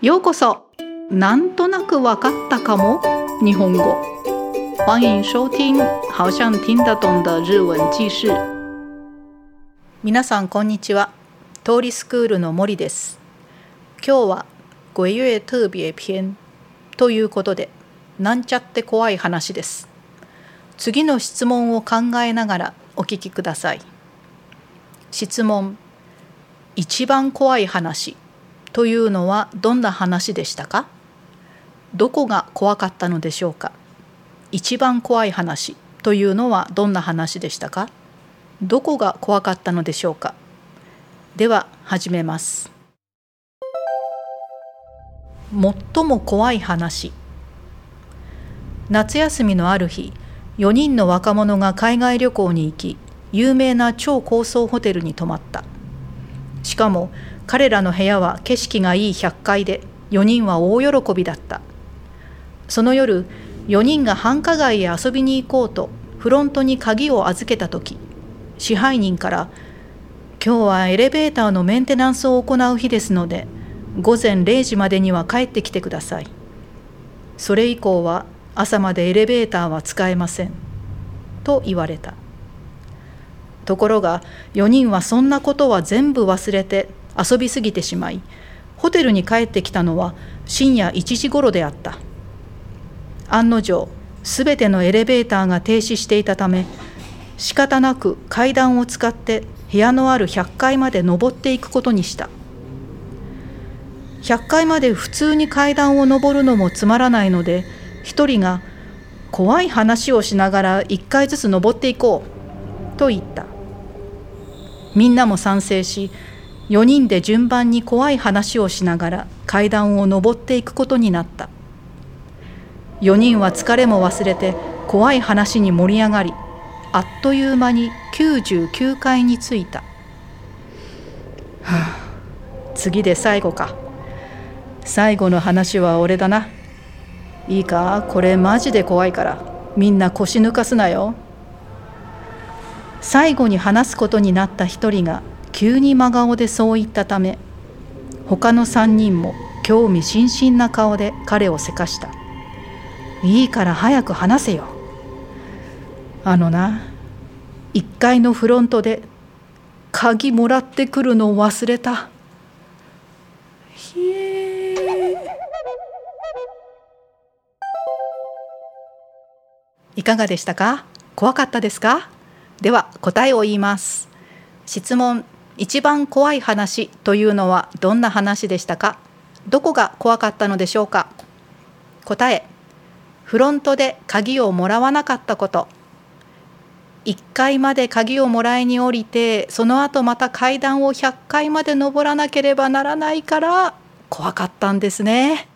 ようこそ。なんとなくわかったかも。日本語。欢迎收听好像听得懂的日文記事。皆さんこんにちは。通りスクールの森です。今日は五月特別篇ということでなんちゃって怖い話です。次の質問を考えながらお聞きください。質問。一番怖い話。というのはどんな話でしたか？どこが怖かったのでしょうか？一番怖い話というのはどんな話でしたか？どこが怖かったのでしょうか？では始めます。最も怖い話。夏休みのある日4人の若者が海外旅行に行き有名な超高層ホテルに泊まった。しかも彼らの部屋は景色がいい100階で4人は大喜びだった。その夜4人が繁華街へ遊びに行こうとフロントに鍵を預けた時支配人から「今日はエレベーターのメンテナンスを行う日ですので午前0時までには帰ってきてください」それ以降は朝までエレベーターは使えません。と言われた。ところが4人はそんなことは全部忘れて遊びすぎてしまいホテルに帰ってきたのは深夜1時ごろであった。案の定すべてのエレベーターが停止していたため仕方なく階段を使って部屋のある100階まで登っていくことにした。100階まで普通に階段を上るのもつまらないので一人が怖い話をしながら1階ずつ登っていこうと言った。みんなも賛成し4人で順番に怖い話をしながら階段を上っていくことになった。4人は疲れも忘れて怖い話に盛り上がりあっという間に99階に着いた、はあ、次で最後か。最後の話は俺だな。いいか？これマジで怖いから。みんな腰抜かすなよ。最後に話すことになった一人が急に真顔でそう言ったため他の3人も興味津々な顔で彼をせかした。いいから早く話せよ。あのな1階のフロントで鍵もらってくるのを忘れた。ひえいかがでしたか？怖かったですか？では答えを言います。質問一番怖い話というのはどんな話でしたか？どこが怖かったのでしょうか？答えフロントで鍵をもらわなかったこと。1階まで鍵をもらいに降りてその後また階段を100階まで登らなければならないから怖かったんですね。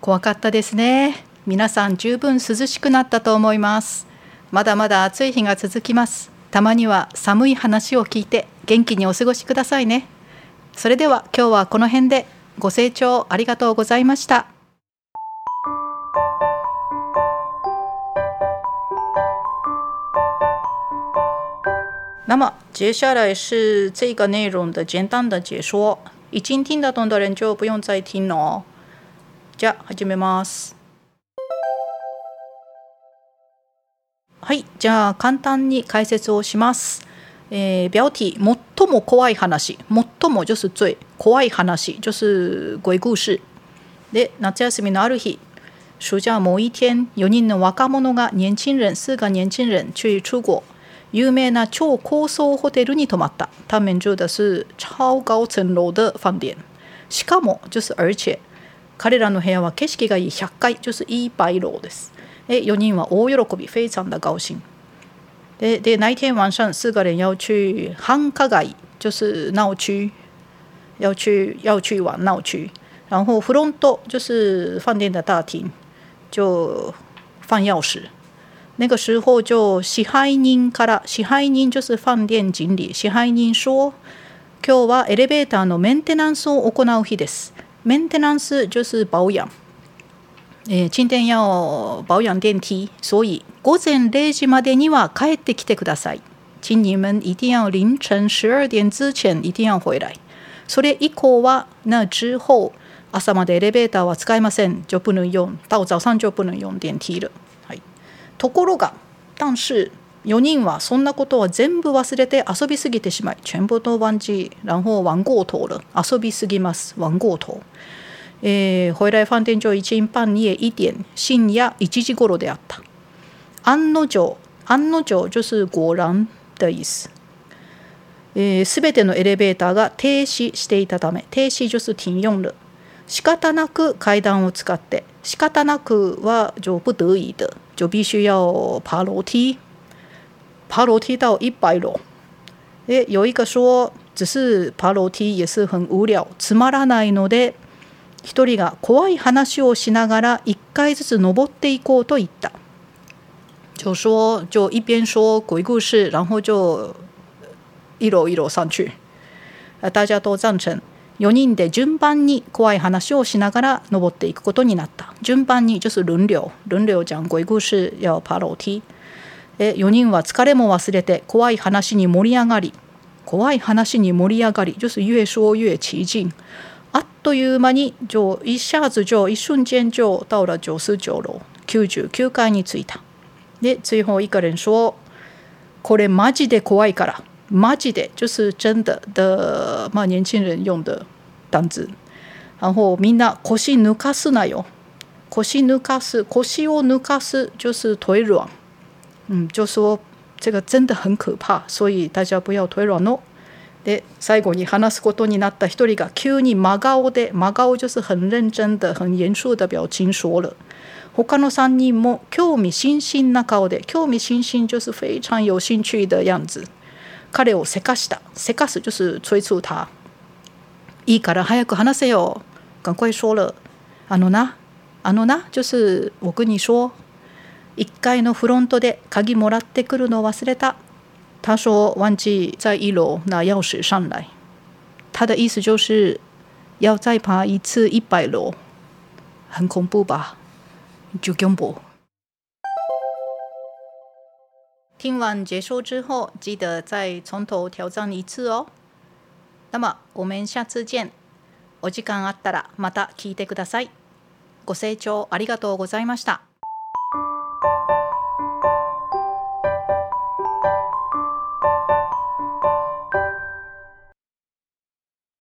怖かったですね。皆さん十分涼しくなったと思います。まだまだ暑い日が続きます。たまには寒い話を聞いて元気にお過ごしくださいね。それでは今日はこの辺でご清聴ありがとうございました。那么接下来是这个内容的简单的解说，已经听得懂的人就不用再听了哦。じゃあ始めます。はい、じゃあ簡単に解説をします。えー、标题最も怖い話。最も就是最怖い話。就是鬼故事。で夏休みのある日暑假某一天4人の若者が年轻人四个年轻人去出国。有名な超高層ホテルに泊まった。他们住的是超高層楼的飯店。しかも就是而且彼らの部屋は景色がいい。100階就是一百楼です。哎，4人は大喜び、非常的高兴。でで那一天晚上四个人要去繁華街，就是闹区，要去要去玩闹区。然后フロント就是饭店的大厅，就放钥匙。那个时候就支配人から支配人就是饭店经理支配人说，今日はエレベーターのメンテナンスを行う日です。メンテナンス就是保養。えー、今天要保養電梯，所以午前0時までには帰ってきてください。请你们一定要凌晨十二点之前一定要回来。それ以降は那之后朝までエレベーターは使えません就不能用到早上就不能用電梯了、はい、ところが但是4人はそんなことは全部忘れて遊びすぎてしまい全部都忘記然後玩过頭了遊びすぎます玩过頭えー、回来飯店就已经半夜一点深夜1時頃であった。案の定案の定就是果然的意思えー、全てのエレベーターが停止していたため停止就是停用了仕方なく階段を使って仕方なくは就不得已的就必须要爬楼梯爬楼梯到一百楼诶有一个说只是爬楼梯也是很无聊つまらないので一人が怖い話をしながら一回ずつ登っていこうと言った。就说就一边说鬼故事然后就一楼一楼上去。大家都赞成。4人で順番に怖い話をしながら登っていくことになった。順番に就是轮流。轮流讲鬼故事要爬楼梯。え4人は疲れも忘れて怖い話に盛り上がり。怖い話に盛り上がり。就是越说越起劲。という間に就一下子就一瞬間就到了九十九楼99階に着いた。で最後一个人说これマジで怖いからマジで就是真的的まあ年轻人用的单字。然后みんな腰抜かすなよ。腰抜かす腰を抜かす就是腿软嗯就说这个真的很可怕所以大家不要腿软哦。で最後に話すことになった一人が急に真顔で真顔就是很認真的很严肃的表情说了。他の三人も興味津々な顔で興味津々就是非常有兴趣的样子。彼をせかした。せかす就是催促他。いいから早く話せよ。赶快说了。あのな？あのな？就是我跟你说。1階のフロントで鍵もらってくるの忘れた。他说忘记在一楼拿钥匙上来他的意思就是要再爬一次一百楼很恐怖吧就恐怖听完结束之后，记得再从头挑战一次哦。那么我们下次见。お時間あったらまた聞いてください。ご清聴ありがとうございました。